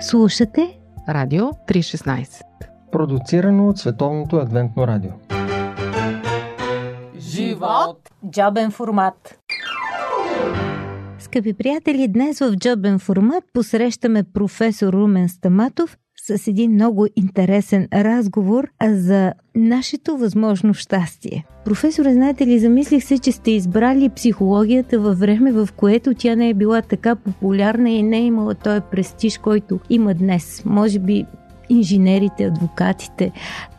Слушате Радио 316 Продуцирано от Световното адвентно радио. Живот! Джобен формат. Скъпи приятели, днес в Джобен формат посрещаме професор Румен Стаматов с един много интересен разговор за нашето възможно щастие. Професоре, знаете ли, замислих се, че сте избрали психологията във време, в което тя не е била така популярна и не е имала този престиж, който има днес. Може би инженерите, адвокатите.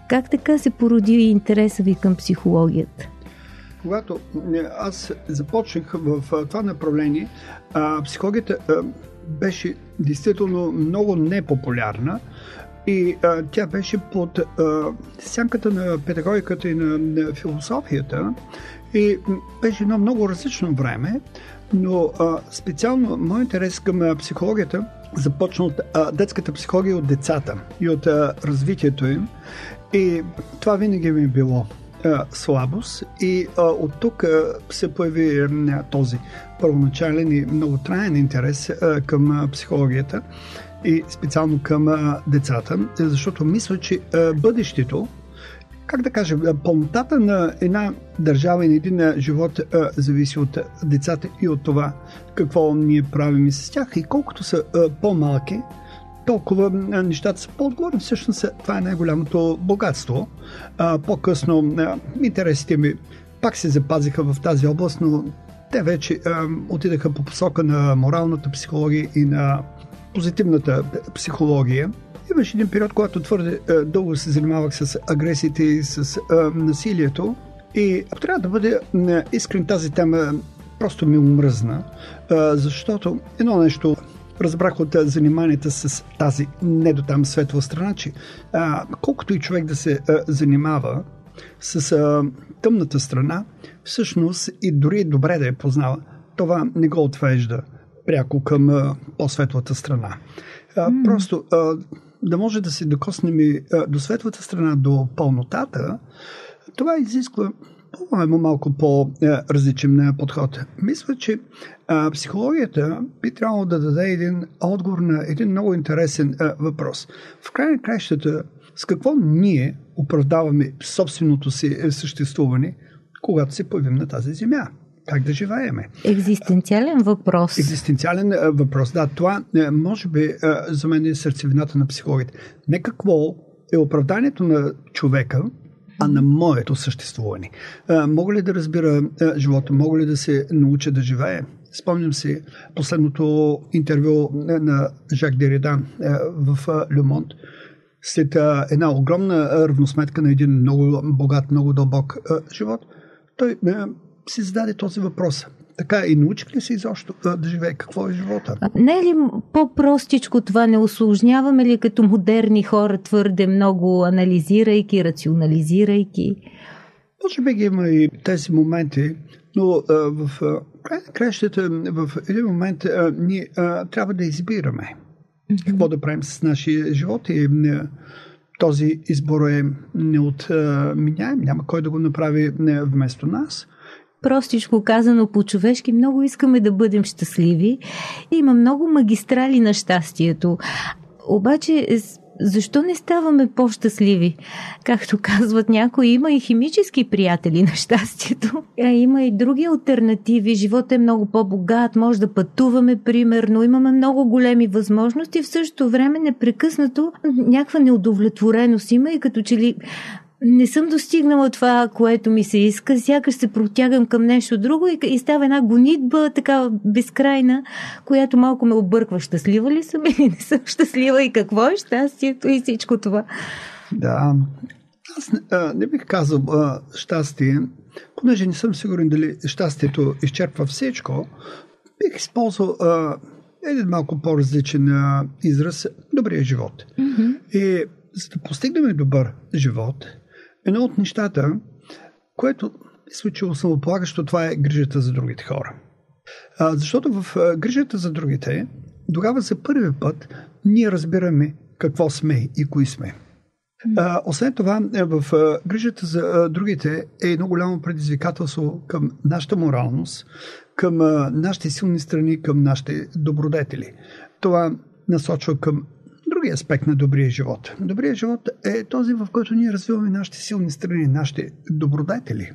Как така се породи интереса ви към психологията? Когато аз започнах в това направление, психологията беше действително много непопулярна и а, тя беше под а, сянката на педагогиката и на, на философията и беше едно много различно време, но а, специално моят интерес към психологията започна от а, детската психология от децата и от а, развитието им. И това винаги ми е било слабост и а, от тук а, се появи а, този първоначален и много траен интерес а, към а, психологията и специално към а, децата, защото мисля, че а, бъдещето, как да кажа, пълнотата на една държава и на един живот а, зависи от децата и от това какво ние правим с тях. И колкото са а, по-малки, толкова нещата са по-отговорни. Всъщност това е най-голямото богатство. А, по-късно а, интересите ми пак се запазиха в тази област, но те вече а, отидаха по посока на моралната психология и на позитивната психология. Имаше един период, когато твърде а, дълго се занимавах с агресиите и с а, насилието. И ако трябва да бъде искрен тази тема, просто ми омръзна, защото едно нещо разбрах от заниманията с тази не до там светла страна, че а, колкото и човек да се а, занимава с а, тъмната страна, всъщност и дори добре да я познава, това не го отвежда пряко към а, по-светлата страна. А, mm. Просто а, да може да се докоснем и а, до светлата страна, до пълнотата, това изисква по-моему малко по-различен подход. Мисля, че а, психологията би трябвало да даде един отговор на един много интересен а, въпрос. В край на краищата, с какво ние оправдаваме собственото си е, съществуване, когато се появим на тази земя? Как да живееме? Екзистенциален въпрос. Екзистенциален въпрос, да. Това а, може би за мен е сърцевината на психологията. Не какво е оправданието на човека, а на моето съществуване. А, мога ли да разбира а, живота? Мога ли да се науча да живея? Спомням си последното интервю на Жак Дерида в Люмонт. След една огромна равносметка на един много богат, много дълбок живот, той си зададе този въпрос. Така и научих ли се изобщо да живее? Какво е живота? Не е ли по-простичко това? Не осложняваме ли като модерни хора твърде много, анализирайки, рационализирайки? Може би ги има и тези моменти, но а, в край на кращата в един момент а, ние а, трябва да избираме mm-hmm. какво да правим с нашия живот и а, този избор е неотменяем, няма кой да го направи вместо нас простичко казано по-човешки, много искаме да бъдем щастливи. Има много магистрали на щастието. Обаче, защо не ставаме по-щастливи? Както казват някои, има и химически приятели на щастието, а има и други альтернативи. Животът е много по-богат, може да пътуваме, примерно, имаме много големи възможности, в същото време непрекъснато някаква неудовлетвореност има и като че ли не съм достигнала това, което ми се иска, сякаш се протягам към нещо друго и, и става една гонитба, така безкрайна, която малко ме обърква. Щастлива ли съм или не съм щастлива и какво е щастието и всичко това? Да, аз а, не бих казал а, щастие, понеже не съм сигурен дали щастието изчерпва всичко, бих използвал а, един малко по-различен а, израз добрия живот. Mm-hmm. И за да постигнем добър живот, Едно от нещата, което мисля, че основополагащо, това е грижата за другите хора. А, защото в а, грижата за другите, тогава за първи път ние разбираме какво сме и кои сме. А, освен това, е, в а, грижата за а, другите е едно голямо предизвикателство към нашата моралност, към а, нашите силни страни, към нашите добродетели. Това насочва към другия аспект на добрия живот. Добрия живот е този, в който ние развиваме нашите силни страни, нашите добродетели.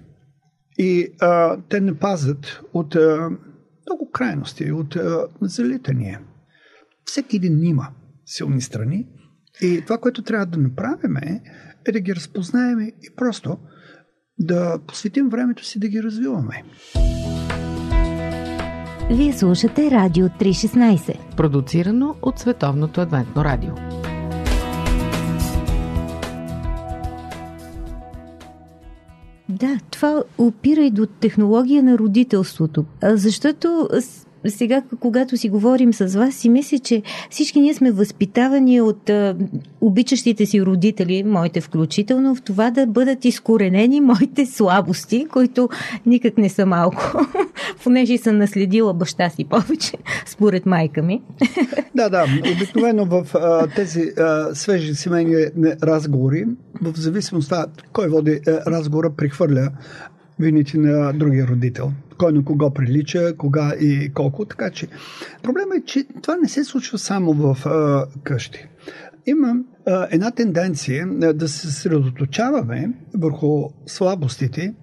И а, те не пазят от а, много крайности, от а, залитания. Всеки един има силни страни и това, което трябва да направим е, е да ги разпознаем и просто да посветим времето си да ги развиваме. Вие слушате Радио 316. Продуцирано от Световното адвентно радио. Да, това опира и до технология на родителството. Защото сега, когато си говорим с вас, си мисля, че всички ние сме възпитавани от а, обичащите си родители, моите включително, в това да бъдат изкоренени моите слабости, които никак не са малко, понеже съм наследила баща си повече, според майка ми. Да, да. Обикновено в а, тези а, свежи семейни разговори, в зависимост от кой води а, разговора, прихвърля вините на другия родител. Кой на кого прилича, кога и колко. Така че проблема е, че това не се случва само в а, къщи. Има а, една тенденция а, да се съсредоточаваме върху слабостите.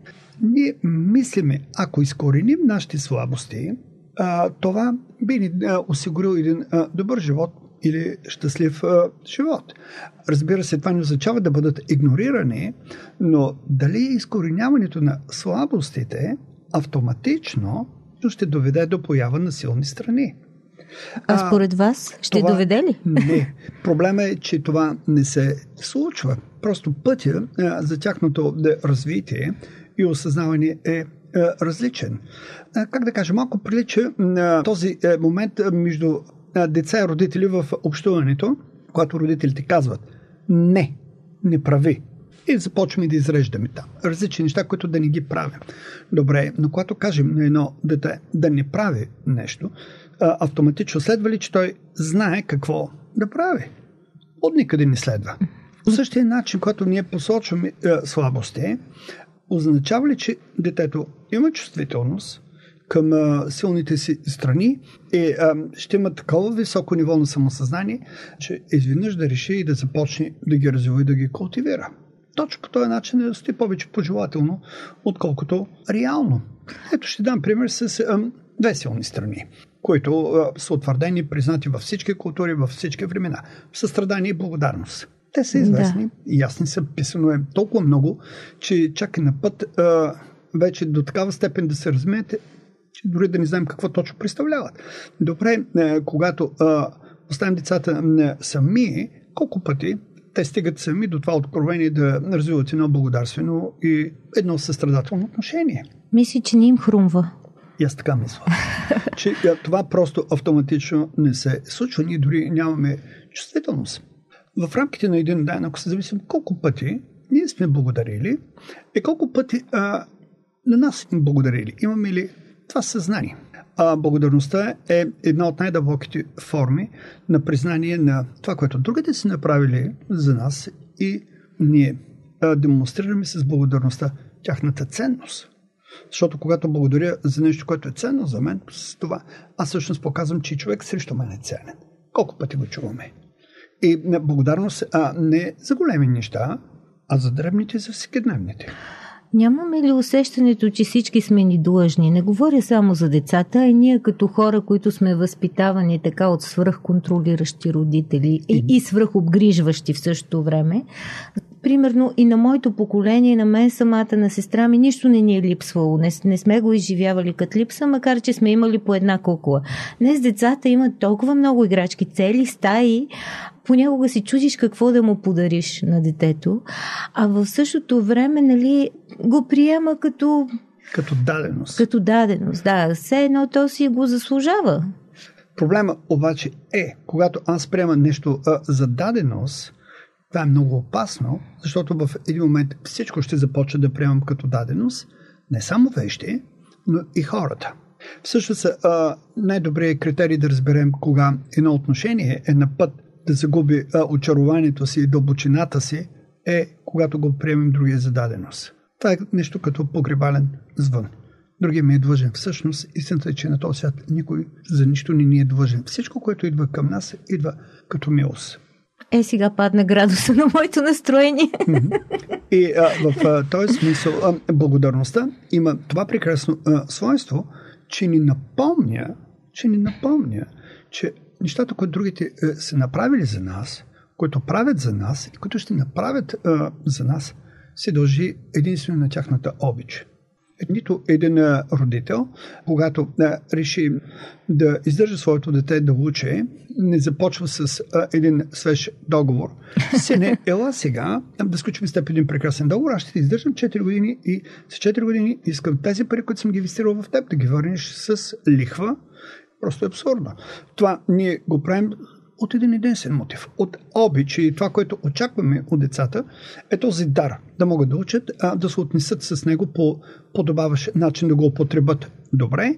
Ние мислиме, ако изкореним нашите слабости, а, това би ни осигурил един а, добър живот или щастлив а, живот. Разбира се, това не означава да бъдат игнорирани, но дали изкореняването на слабостите автоматично ще доведе до поява на силни страни. А според вас ще това, доведе ли? Не. Проблема е, че това не се случва. Просто пътя за тяхното развитие и осъзнаване е различен. Как да кажа, малко прилича на този е, момент между деца и родители в общуването, когато родителите казват не, не прави. И започваме да изреждаме там. Различни неща, които да не ги правим. Добре, но когато кажем на едно дете да не прави нещо, автоматично следва ли, че той знае какво да прави? От никъде не следва. По същия начин, когато ние посочваме е, слабости, означава ли, че детето има чувствителност, към а, силните си страни и а, ще има такова високо ниво на самосъзнание, че изведнъж да реши и да започне да ги развива и да ги култивира. Точно по този начин е сте повече пожелателно, отколкото реално. Ето ще дам пример с а, две силни страни, които а, са утвърдени, признати във всички култури, във всички времена. Състрадание и благодарност. Те са известни, да. ясни са, писано е толкова много, че чак и на път а, вече до такава степен да се размеете, че дори да не знаем какво точно представляват. Добре, е, когато оставим децата сами, колко пъти те стигат сами до това откровение да развиват едно благодарствено и едно състрадателно отношение. Мисли, че не им хрумва. И аз така мисля. че е, това просто автоматично не се случва. Ние дори нямаме чувствителност. В рамките на един ден, ако се зависим колко пъти ние сме благодарили и колко пъти а, на нас сме благодарили. Имаме ли това съзнание. А благодарността е една от най-дълбоките форми на признание на това, което другите са направили за нас и ние демонстрираме с благодарността тяхната ценност. Защото когато благодаря за нещо, което е ценно за мен, с това аз всъщност показвам, че човек срещу мен е ценен. Колко пъти го чуваме. И благодарност а, не за големи неща, а за дребните, за всекидневните. Нямаме ли усещането, че всички сме ни длъжни? Не говоря само за децата, а и ние като хора, които сме възпитавани така от свръхконтролиращи родители и, и свръхобгрижващи в същото време. Примерно и на моето поколение, на мен самата, на сестра ми, нищо не ни е липсвало. Не, не сме го изживявали като липса, макар че сме имали по една кукла. Днес децата имат толкова много играчки, цели стаи, понякога си чудиш какво да му подариш на детето, а в същото време, нали, го приема като... Като даденост. Като даденост, да. Все едно то си го заслужава. Проблема обаче е, когато аз приема нещо а, за даденост, това е много опасно, защото в един момент всичко ще започне да приемам като даденост, не само вещи, но и хората. Всъщност, най-добрият критерий да разберем кога едно отношение е на път да загуби очарованието си и дълбочината си, е когато го приемем другия за даденост. Това е нещо като погребален звън. Другия ми е длъжен. Всъщност, истината е, че на този свят никой за нищо не ни е длъжен. Всичко, което идва към нас, идва като милост. Е, сега падна градуса на моето настроение. И а, в а, този смисъл а, благодарността има това прекрасно а, свойство, че ни напомня, че ни напомня, че нещата, които другите а, са направили за нас, които правят за нас и които ще направят а, за нас, се дължи единствено на тяхната обич. Нито един родител, когато реши да издържа своето дете да учи, не започва с един свеж договор. Сине, ела сега да сключим с теб един прекрасен договор, аз ще ти издържам 4 години и с 4 години искам тези пари, които съм ги инвестирал в теб, да ги върнеш с лихва. Просто е абсурдно. Това ние го правим от един единствен мотив. От обич и това, което очакваме от децата, е този дар. Да могат да учат, а, да се отнесат с него по подобаващ начин, да го употребят добре,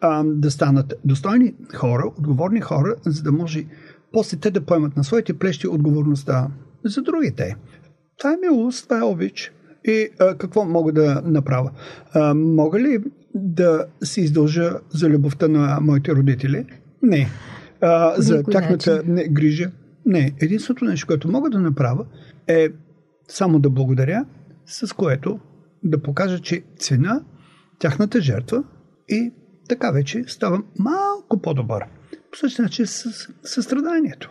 а, да станат достойни хора, отговорни хора, за да може после те да поемат на своите плещи отговорността за другите. Това е милост, това е обич. И а, какво мога да направя? А, мога ли да се издължа за любовта на моите родители? Не а, за тяхната не, грижа. Не, единственото нещо, което мога да направя е само да благодаря, с което да покажа, че цена тяхната жертва и така вече ставам малко по-добър. По същия начин с състраданието.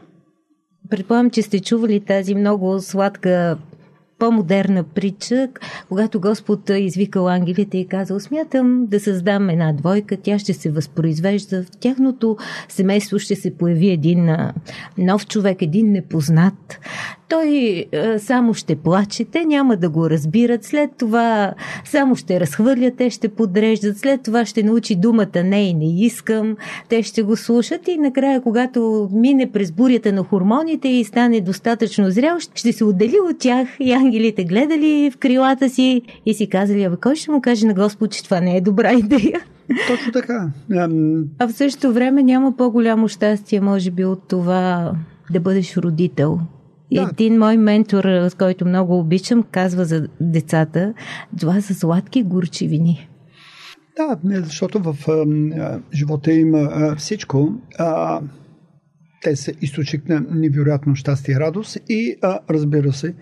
Предполагам, че сте чували тази много сладка по-модерна притча, когато Господ извикал ангелите и казал, смятам да създам една двойка, тя ще се възпроизвежда, в тяхното семейство ще се появи един нов човек, един непознат. Той е, само ще плаче, те няма да го разбират, след това само ще разхвърлят, те ще подреждат, след това ще научи думата не и не искам, те ще го слушат и накрая, когато мине през бурята на хормоните и стане достатъчно зрял, ще се отдели от тях и ангелите гледали в крилата си и си казали, абе кой ще му каже на Господ, че това не е добра идея? Точно така. А в същото време няма по-голямо щастие, може би, от това да бъдеш родител. Да. Един мой ментор, с който много обичам, казва за децата, това са сладки горчивини. Да, защото в а, живота има а, всичко. А, те са източник на невероятно щастие и радост и, а, разбира се,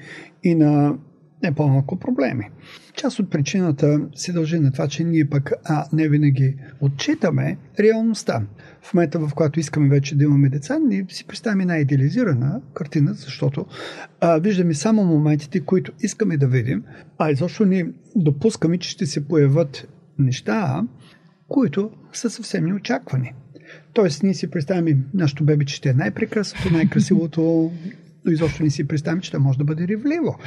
и на не по-малко проблеми. Част от причината се дължи на това, че ние пък а, не винаги отчитаме реалността. В момента, в който искаме вече да имаме деца, ние си представяме една идеализирана картина, защото а, виждаме само моментите, които искаме да видим, а изобщо ни допускаме, че ще се появят неща, които са съвсем неочаквани. Тоест, ние си представяме нашето бебе, че ще е най-прекрасното, най-красивото, но изобщо не си представим, че това може да бъде ревливо.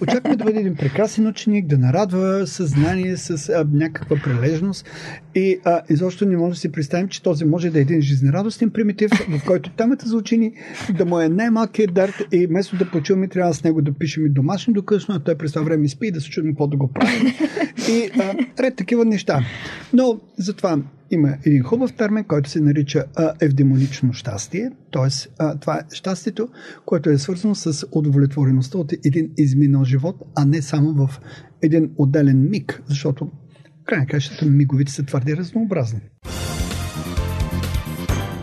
очакваме да бъде един прекрасен ученик, да нарадва съзнание с а, някаква прилежност и а, изобщо не може да си представим, че този може да е един жизнерадостен примитив, в който темата за учени да му е най-малкият дарт и вместо да почуваме, трябва с него да пишем и домашни до късно, а той през това време спи и да се чудим какво да го правим. И а, ред такива неща. Но затова има един хубав термин, който се нарича а, евдемонично щастие, т.е. това е щастието, което е свързано с удовлетвореността от един изминал живот, а не само в един отделен миг, защото край на кращата миговите са твърде разнообразни.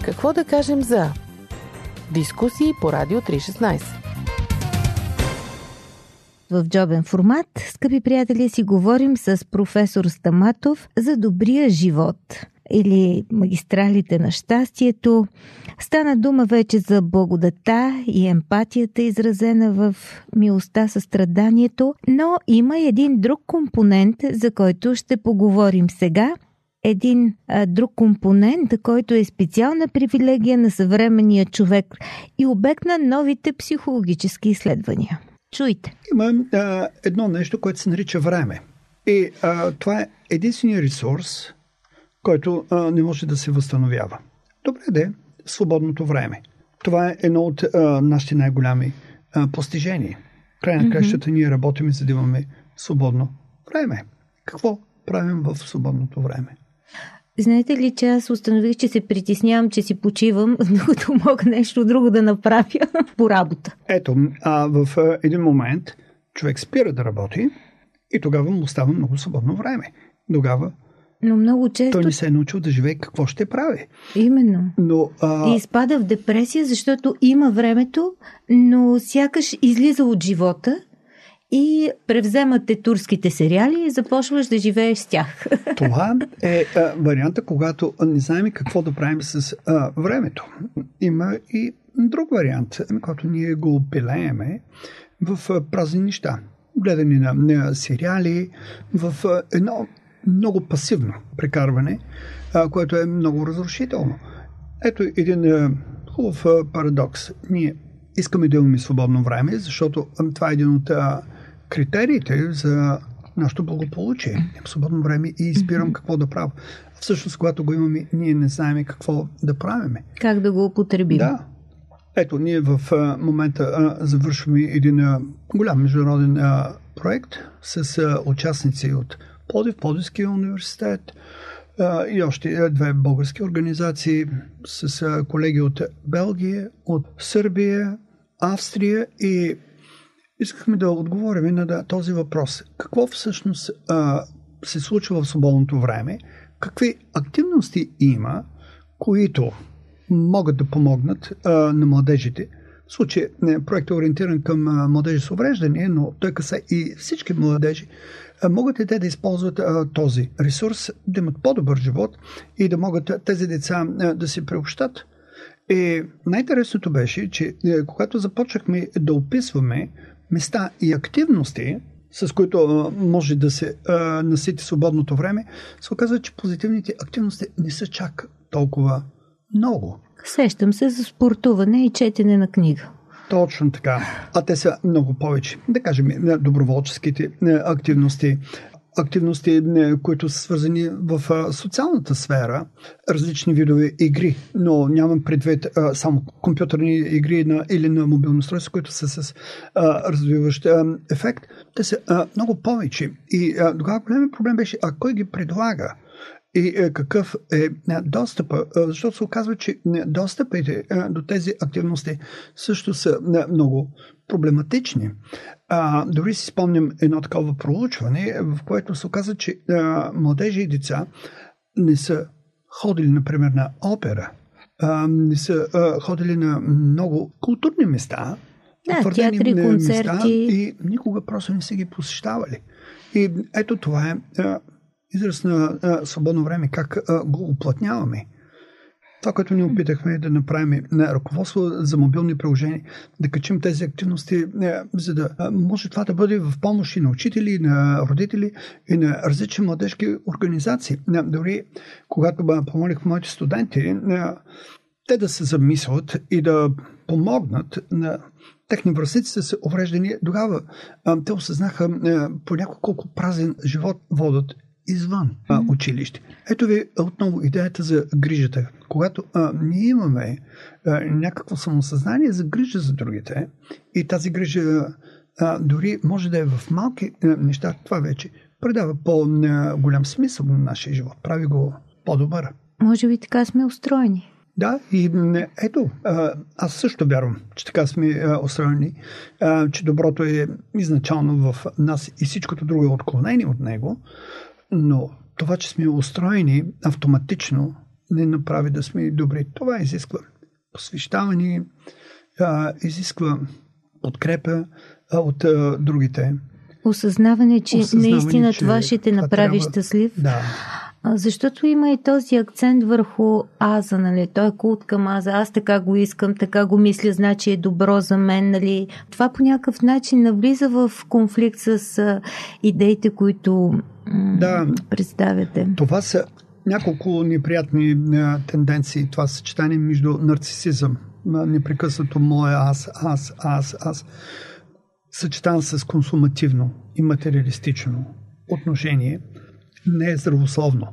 Какво да кажем за дискусии по Радио 316? В джобен формат, скъпи приятели, си говорим с професор Стаматов за добрия живот или магистралите на щастието. Стана дума вече за благодата и емпатията, изразена в милостта, състраданието, но има един друг компонент, за който ще поговорим сега. Един а, друг компонент, който е специална привилегия на съвременния човек и обект на новите психологически изследвания. Чуйте. Има а, едно нещо, което се нарича време. И а, това е единствения ресурс, който а, не може да се възстановява. Добре де, свободното време. Това е едно от а, нашите най-голями а, постижения. Край на кращата ние работим, за да имаме свободно време. Какво правим в свободното време? Знаете ли, че аз установих, че се притеснявам, че си почивам, докато мога нещо друго да направя по работа. Ето, а в един момент човек спира да работи и тогава му остава много свободно време. Тогава Но много често... Той не се е научил да живее какво ще прави. Именно. Но, а... И изпада в депресия, защото има времето, но сякаш излиза от живота и превземате турските сериали и започваш да живееш с тях. Това е а, варианта, когато не знаем какво да правим с а, времето. Има и друг вариант, когато ние го пилееме в празни неща. Гледане на, на сериали, в едно много пасивно прекарване, а, което е много разрушително. Ето един а, хубав а, парадокс. Ние искаме да имаме свободно време, защото а, това е един от а, критериите за нашето благополучие. Имам свободно време и избирам какво да правя. Всъщност, когато го имаме, ние не знаем какво да правиме. Как да го употребим. Да. Ето, ние в а, момента а, завършваме един а, голям международен а, проект с а, участници от Плодив, Плодивския университет и още две български организации с колеги от Белгия, от Сърбия, Австрия и искахме да отговорим на този въпрос. Какво всъщност се случва в свободното време? Какви активности има, които могат да помогнат на младежите? Случай проект е ориентиран към младежи с увреждане, но той каса и всички младежи. Могат ли те да използват този ресурс, да имат по-добър живот и да могат тези деца да се приобщат? И най-интересното беше, че когато започнахме да описваме места и активности, с които може да се насити свободното време, се оказва, че позитивните активности не са чак толкова много. Сещам се за спортуване и четене на книга. Точно така. А те са много повече. Да кажем, доброволческите активности, активности, които са свързани в социалната сфера, различни видове игри, но нямам предвид само компютърни игри на, или на мобилно устройство, които са с а, развиващ а, ефект. Те са а, много повече. И а, тогава големият проблем беше, а кой ги предлага? И е, какъв е достъпа, защото се оказва, че достъпите до тези активности също са много проблематични. А, дори си спомням едно такова проучване, в което се оказа, че а, младежи и деца не са ходили, например, на опера, а, не са а, ходили на много културни места, да, театри, концерти. Места, и никога просто не са ги посещавали. И ето това е израз на а, свободно време, как а, го оплътняваме. Това, което ни опитахме е да направим на ръководство за мобилни приложения, да качим тези активности, за да може това да бъде в помощ и на учители, и на родители, и на различни младежки организации. Дори когато помолих моите студенти, те да се замислят и да помогнат на техни връзници с увреждания, тогава те осъзнаха по няколко колко празен живот водят извън а, училище. Ето ви отново идеята за грижата. Когато а, ние имаме а, някакво самосъзнание за грижа за другите и тази грижа а, дори може да е в малки а, неща, това вече предава по-голям смисъл на нашия живот. Прави го по-добър. Може би така сме устроени. Да, и ето, аз също вярвам, че така сме устроени, че доброто е изначално в нас и всичкото друго е отклонение от него, но това, че сме устроени автоматично, не направи да сме добри. Това изисква посвещаване, изисква подкрепа от другите. Осъзнаване, че Осъзнаване, наистина че това ще те направи трябва... щастлив. Да. Защото има и този акцент върху аза, нали? Той е култ към аза. Аз така го искам, така го мисля, значи е добро за мен, нали? Това по някакъв начин навлиза в конфликт с идеите, които да, представяте. Това са няколко неприятни тенденции. Това съчетание между нарцисизъм, непрекъснато мое аз, аз, аз, аз, съчетан с консумативно и материалистично отношение, не е здравословно.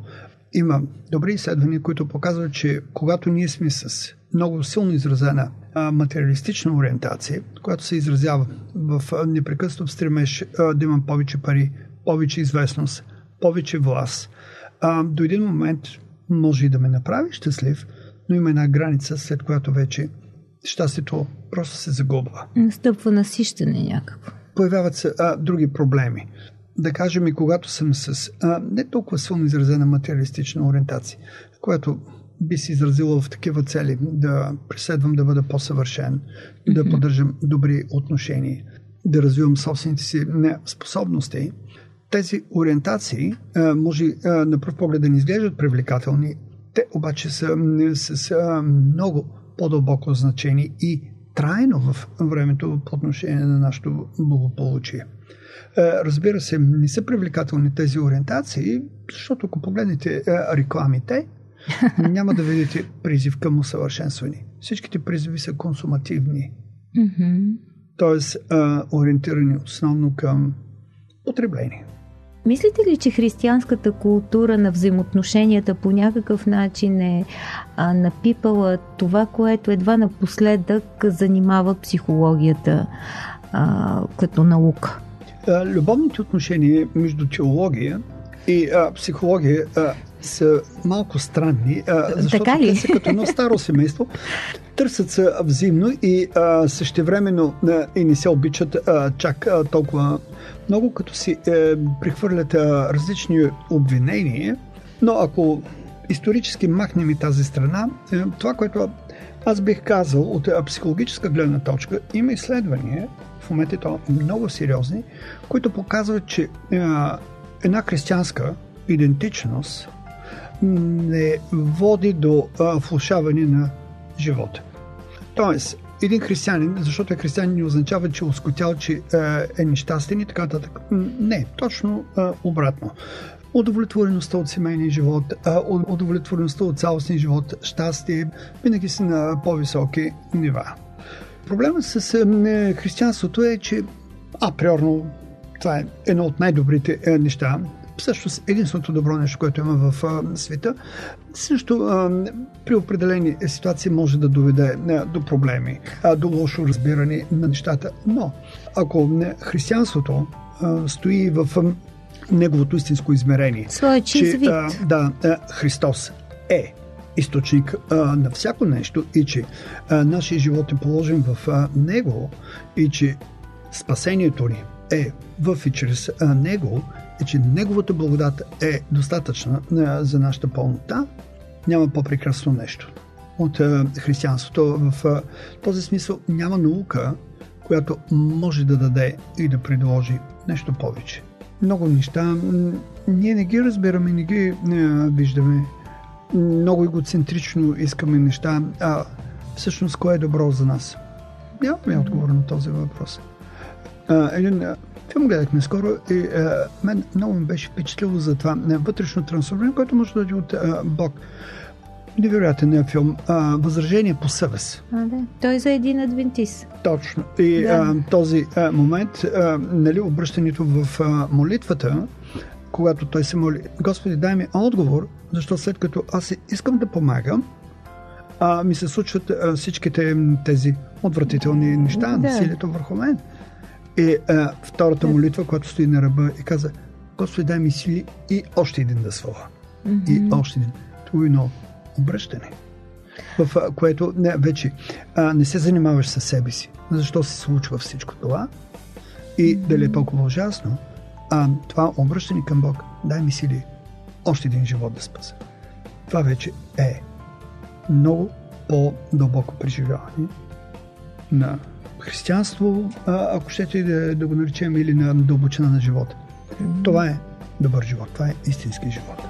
Има добри изследвания, които показват, че когато ние сме с много силно изразена а, материалистична ориентация, която се изразява в непрекъснато стремеж а, да имам повече пари, повече известност, повече власт. А, до един момент може и да ме направи щастлив, но има една граница, след която вече щастието просто се загубва. Настъпва насищане някакво. Появяват се а, други проблеми. Да кажем и когато съм с а, не толкова силно изразена материалистична ориентация, която би се изразила в такива цели да преследвам да бъда по-съвършен, mm-hmm. да поддържам добри отношения, да развивам собствените си способности. Тези ориентации а, може а, на пръв поглед да не изглеждат привлекателни, те обаче са с много по-дълбоко значение и трайно в времето по отношение на нашето благополучие. Разбира се, не са привлекателни тези ориентации, защото ако погледнете рекламите, няма да видите призив към усъвършенстване. Всичките призиви са консумативни. Тоест, ориентирани основно към потребление. Мислите ли, че християнската култура на взаимоотношенията по някакъв начин е а, напипала това, което едва напоследък занимава психологията а, като наука? Любовните отношения между теология и а, психология а, са малко странни, а, защото така ли? те са като едно старо семейство. Търсят се взаимно и а, същевременно а, и не се обичат а, чак а, толкова много, като си е, прихвърлят а, различни обвинения. Но ако исторически махнем и тази страна, е, това, което аз бих казал от психологическа гледна точка, има изследвания, момента то много сериозни, които показват, че е, една християнска идентичност не води до а, влушаване на живота. Тоест, един християнин, защото е християнин, не означава, че е оскотял, че е нещастен и така нататък. Не, точно а, обратно. Удовлетвореността от семейния живот, а, удовлетвореността от цялостния живот, щастие, винаги са на по-високи нива. Проблемът с а, християнството е, че априорно това е едно от най-добрите е, неща, всъщност единственото добро нещо, което има в а, света, също а, при определени ситуации може да доведе а, до проблеми, а, до лошо разбиране на нещата. Но ако не, християнството а, стои в а, неговото истинско измерение, Своя че а, да, а, Христос е източник а, на всяко нещо и че а, нашия живот е положен в а, Него и че спасението ни е в и чрез а, Него е, че Неговата благодат е достатъчна за нашата пълнота, няма по-прекрасно нещо от християнството. В този смисъл няма наука, която може да даде и да предложи нещо повече. Много неща ние не ги разбираме, не ги не, виждаме. Много егоцентрично искаме неща, а всъщност кое е добро за нас? Нямаме отговор на този въпрос. един Филм гледахме скоро и а, мен много ми беше впечатлило за това вътрешно трансформиране, което може да дойде от а, Бог. Невероятен е филм. А, Възражение по съвест. А, да. Той е за един адвентист. Точно. И да. а, този а, момент, а, нали, обръщането в а, молитвата, когато той се моли, Господи, дай ми отговор, защото след като аз искам да помагам, а, ми се случват а, всичките тези отвратителни неща, да. насилието върху мен. И а, втората молитва, която стои на ръба и каза, Господи, дай ми сили и още един да свала. Mm-hmm. И още един. Това е едно обръщане, в а, което не, вече а, не се занимаваш със себе си. Защо се случва всичко това? И mm-hmm. дали е толкова ужасно? А това обръщане към Бог, дай ми сили още един живот да спаса. Това вече е много по-дълбоко преживяване на християнство, ако щете да, да го наречем, или на дълбочина на живота. Това е добър живот, това е истински живот.